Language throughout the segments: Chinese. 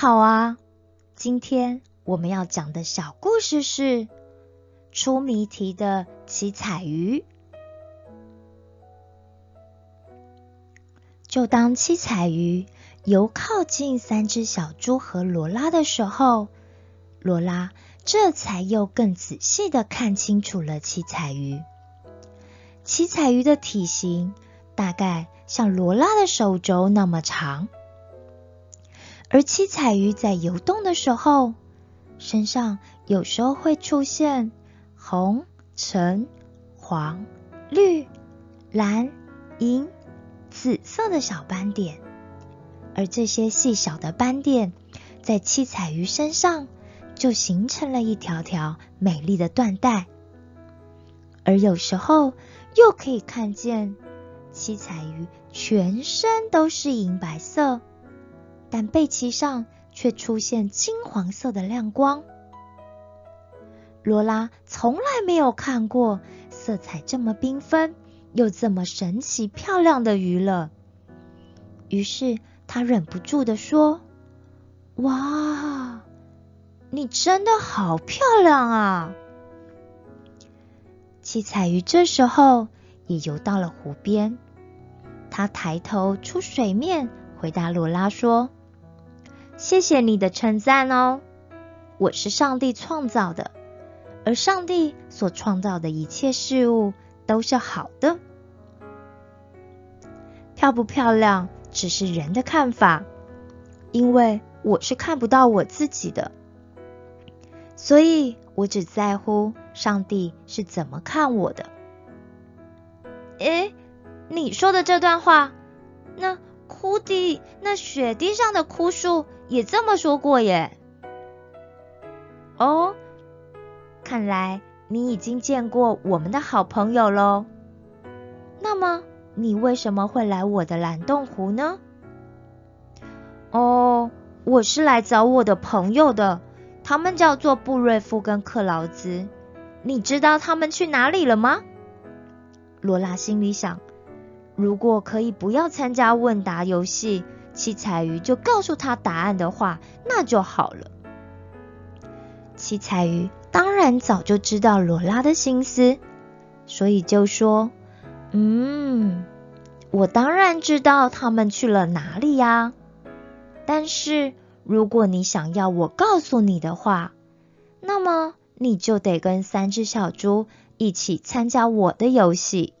好啊！今天我们要讲的小故事是出谜题的七彩鱼。就当七彩鱼游靠近三只小猪和罗拉的时候，罗拉这才又更仔细的看清楚了七彩鱼。七彩鱼的体型大概像罗拉的手肘那么长。而七彩鱼在游动的时候，身上有时候会出现红、橙、黄、绿、蓝、银、紫色的小斑点，而这些细小的斑点在七彩鱼身上就形成了一条条美丽的缎带。而有时候又可以看见七彩鱼全身都是银白色。但背鳍上却出现金黄色的亮光。罗拉从来没有看过色彩这么缤纷又这么神奇漂亮的鱼了，于是她忍不住的说：“哇，你真的好漂亮啊！”七彩鱼这时候也游到了湖边，它抬头出水面，回答罗拉说。谢谢你的称赞哦，我是上帝创造的，而上帝所创造的一切事物都是好的。漂不漂亮只是人的看法，因为我是看不到我自己的，所以我只在乎上帝是怎么看我的。诶，你说的这段话，那枯地，那雪地上的枯树。也这么说过耶。哦，看来你已经见过我们的好朋友喽。那么你为什么会来我的蓝洞湖呢？哦，我是来找我的朋友的，他们叫做布瑞夫跟克劳兹。你知道他们去哪里了吗？罗拉心里想，如果可以不要参加问答游戏。七彩鱼就告诉他答案的话，那就好了。七彩鱼当然早就知道罗拉的心思，所以就说：“嗯，我当然知道他们去了哪里呀。但是如果你想要我告诉你的话，那么你就得跟三只小猪一起参加我的游戏。”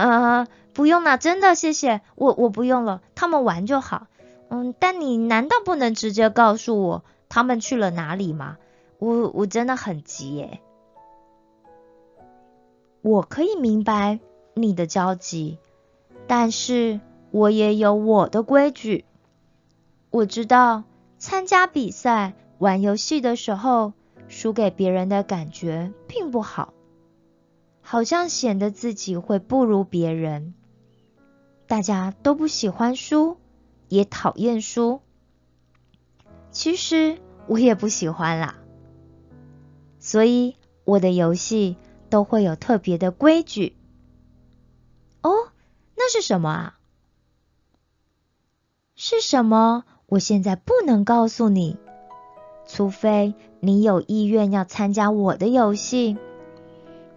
啊。不用了，真的谢谢我，我不用了，他们玩就好。嗯，但你难道不能直接告诉我他们去了哪里吗？我我真的很急耶。我可以明白你的焦急，但是我也有我的规矩。我知道参加比赛、玩游戏的时候，输给别人的感觉并不好，好像显得自己会不如别人。大家都不喜欢输，也讨厌输。其实我也不喜欢啦，所以我的游戏都会有特别的规矩。哦，那是什么啊？是什么？我现在不能告诉你，除非你有意愿要参加我的游戏，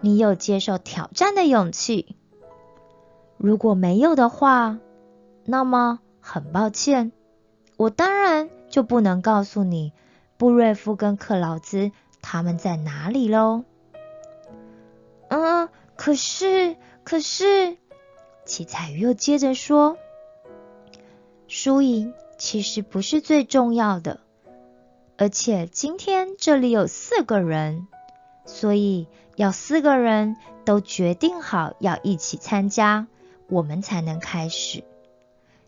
你有接受挑战的勇气。如果没有的话，那么很抱歉，我当然就不能告诉你布瑞夫跟克劳兹他们在哪里喽。嗯，可是，可是，七彩鱼又接着说，输赢其实不是最重要的，而且今天这里有四个人，所以要四个人都决定好要一起参加。我们才能开始，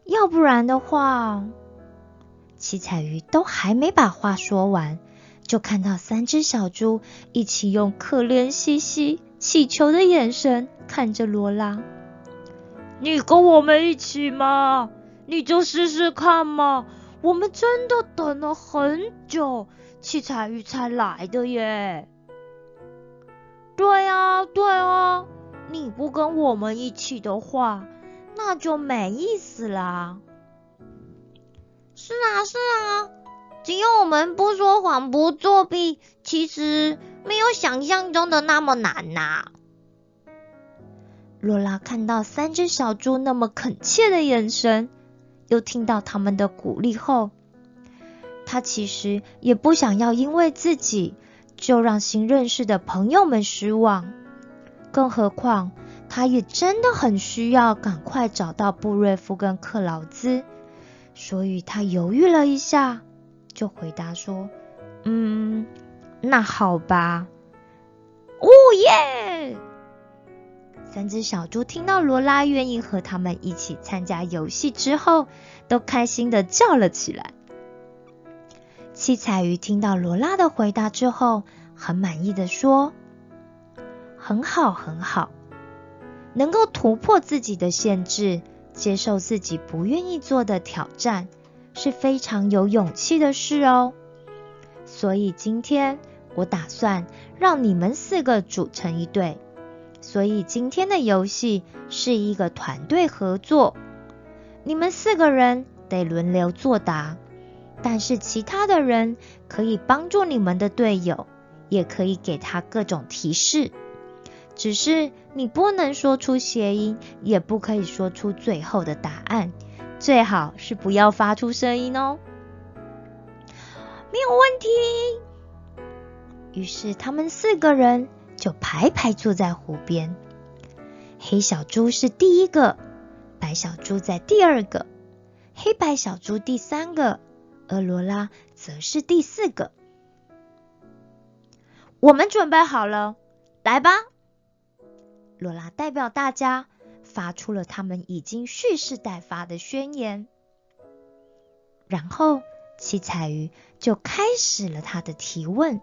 要不然的话，七彩鱼都还没把话说完，就看到三只小猪一起用可怜兮兮、乞求的眼神看着罗拉。你跟我们一起嘛？你就试试看嘛！我们真的等了很久，七彩鱼才来的耶。对啊，对啊。你不跟我们一起的话，那就没意思啦。是啊，是啊，只要我们不说谎、不作弊，其实没有想象中的那么难呐。罗拉看到三只小猪那么恳切的眼神，又听到他们的鼓励后，她其实也不想要因为自己就让新认识的朋友们失望。更何况，他也真的很需要赶快找到布瑞夫跟克劳兹，所以他犹豫了一下，就回答说：“嗯，那好吧。”哦耶！三只小猪听到罗拉愿意和他们一起参加游戏之后，都开心的叫了起来。七彩鱼听到罗拉的回答之后，很满意的说：“很好，很好，能够突破自己的限制，接受自己不愿意做的挑战，是非常有勇气的事哦。所以今天我打算让你们四个组成一队。”所以今天的游戏是一个团队合作，你们四个人得轮流作答，但是其他的人可以帮助你们的队友，也可以给他各种提示。只是你不能说出谐音，也不可以说出最后的答案，最好是不要发出声音哦。没有问题。于是他们四个人。就排排坐在湖边，黑小猪是第一个，白小猪在第二个，黑白小猪第三个，而罗拉则是第四个。我们准备好了，来吧！罗拉代表大家发出了他们已经蓄势待发的宣言，然后七彩鱼就开始了他的提问。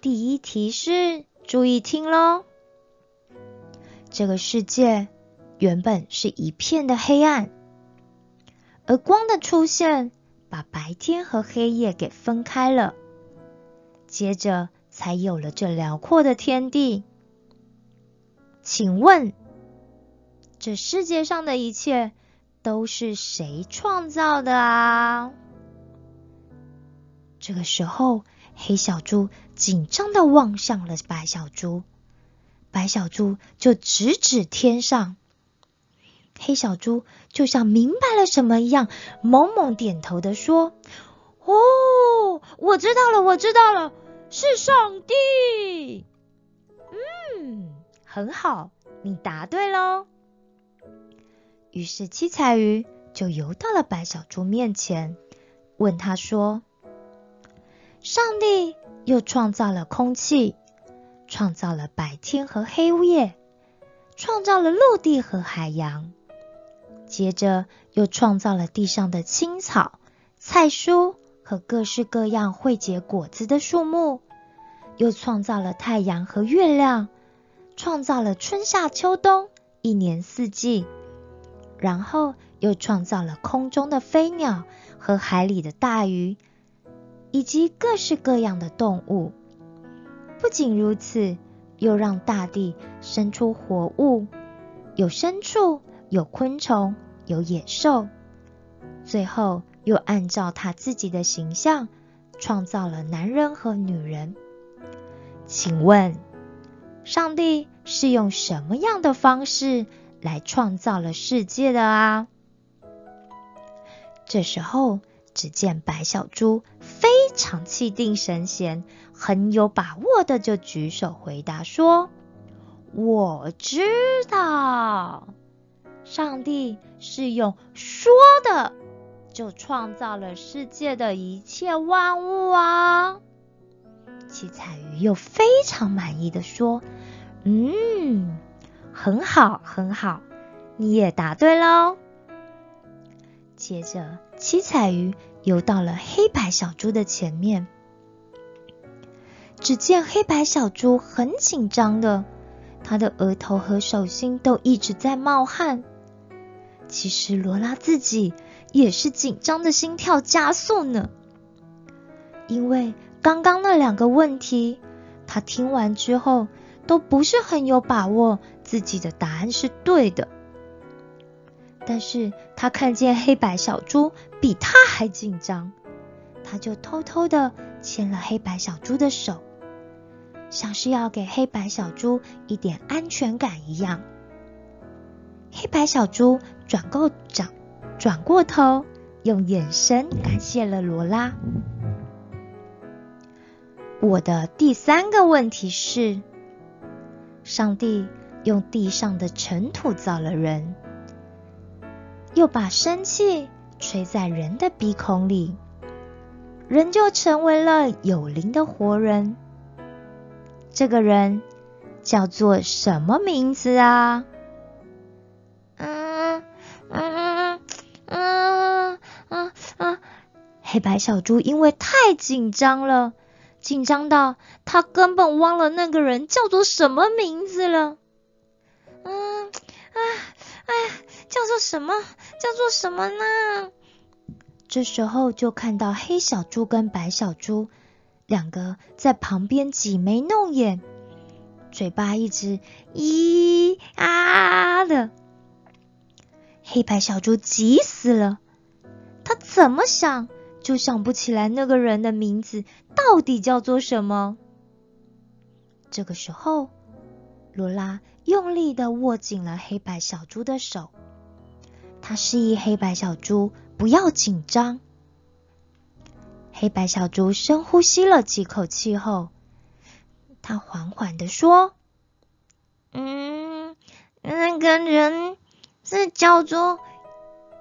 第一题是，注意听喽！这个世界原本是一片的黑暗，而光的出现把白天和黑夜给分开了，接着才有了这辽阔的天地。请问，这世界上的一切都是谁创造的啊？这个时候。黑小猪紧张的望向了白小猪，白小猪就指指天上，黑小猪就像明白了什么一样，猛猛点头的说：“哦，我知道了，我知道了，是上帝。”嗯，很好，你答对喽。于是七彩鱼就游到了白小猪面前，问他说。上帝又创造了空气，创造了白天和黑夜，创造了陆地和海洋，接着又创造了地上的青草、菜蔬和各式各样会结果子的树木，又创造了太阳和月亮，创造了春夏秋冬一年四季，然后又创造了空中的飞鸟和海里的大鱼。以及各式各样的动物。不仅如此，又让大地生出活物，有牲畜，有昆虫，有野兽。最后，又按照他自己的形象，创造了男人和女人。请问，上帝是用什么样的方式来创造了世界的啊？这时候，只见白小猪。非常气定神闲、很有把握的，就举手回答说：“我知道，上帝是用说的，就创造了世界的一切万物啊。”七彩鱼又非常满意的说：“嗯，很好，很好，你也答对喽。”接着，七彩鱼。游到了黑白小猪的前面，只见黑白小猪很紧张的，他的额头和手心都一直在冒汗。其实罗拉自己也是紧张的心跳加速呢，因为刚刚那两个问题，他听完之后都不是很有把握自己的答案是对的。但是他看见黑白小猪比他还紧张，他就偷偷的牵了黑白小猪的手，像是要给黑白小猪一点安全感一样。黑白小猪转过转转过头，用眼神感谢了罗拉。我的第三个问题是：上帝用地上的尘土造了人。又把生气吹在人的鼻孔里，人就成为了有灵的活人。这个人叫做什么名字啊？黑白小猪因为太紧张了，紧张到他根本忘了那个人叫做什么名字了。嗯啊哎！叫做什么？叫做什么呢？这时候就看到黑小猪跟白小猪两个在旁边挤眉弄眼，嘴巴一直咦啊的。黑白小猪急死了，他怎么想就想不起来那个人的名字到底叫做什么。这个时候，罗拉用力的握紧了黑白小猪的手。他示意黑白小猪不要紧张。黑白小猪深呼吸了几口气后，他缓缓的说：“嗯，那个人是叫做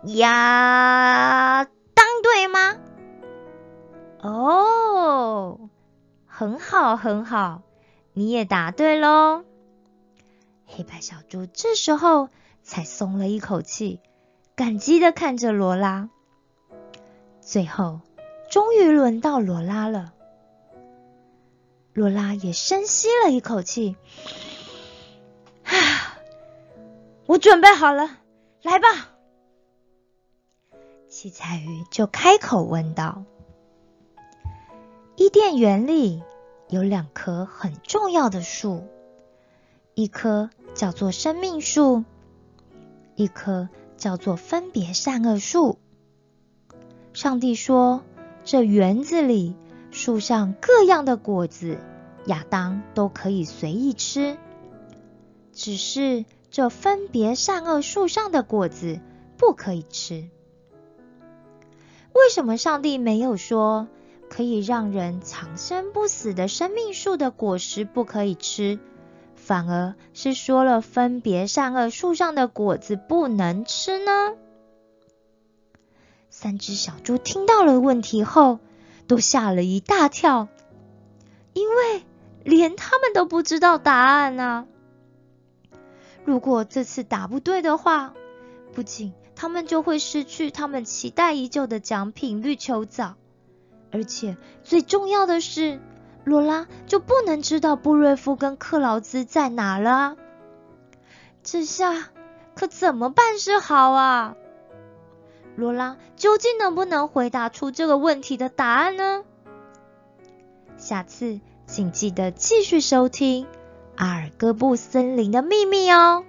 亚，？”“哦，很好，很好，你也答对喽。”黑白小猪这时候才松了一口气。感激的看着罗拉，最后终于轮到罗拉了。罗拉也深吸了一口气，啊，我准备好了，来吧。七彩鱼就开口问道：“伊甸园里有两棵很重要的树，一棵叫做生命树，一棵。”叫做分别善恶树。上帝说：“这园子里树上各样的果子，亚当都可以随意吃。只是这分别善恶树上的果子不可以吃。为什么上帝没有说可以让人长生不死的生命树的果实不可以吃？”反而是说了分别善恶树上的果子不能吃呢。三只小猪听到了问题后，都吓了一大跳，因为连他们都不知道答案呢。如果这次答不对的话，不仅他们就会失去他们期待已久的奖品绿球藻，而且最重要的是。罗拉就不能知道布瑞夫跟克劳兹在哪了，这下可怎么办是好啊？罗拉究竟能不能回答出这个问题的答案呢？下次请记得继续收听《阿尔戈布森林的秘密》哦。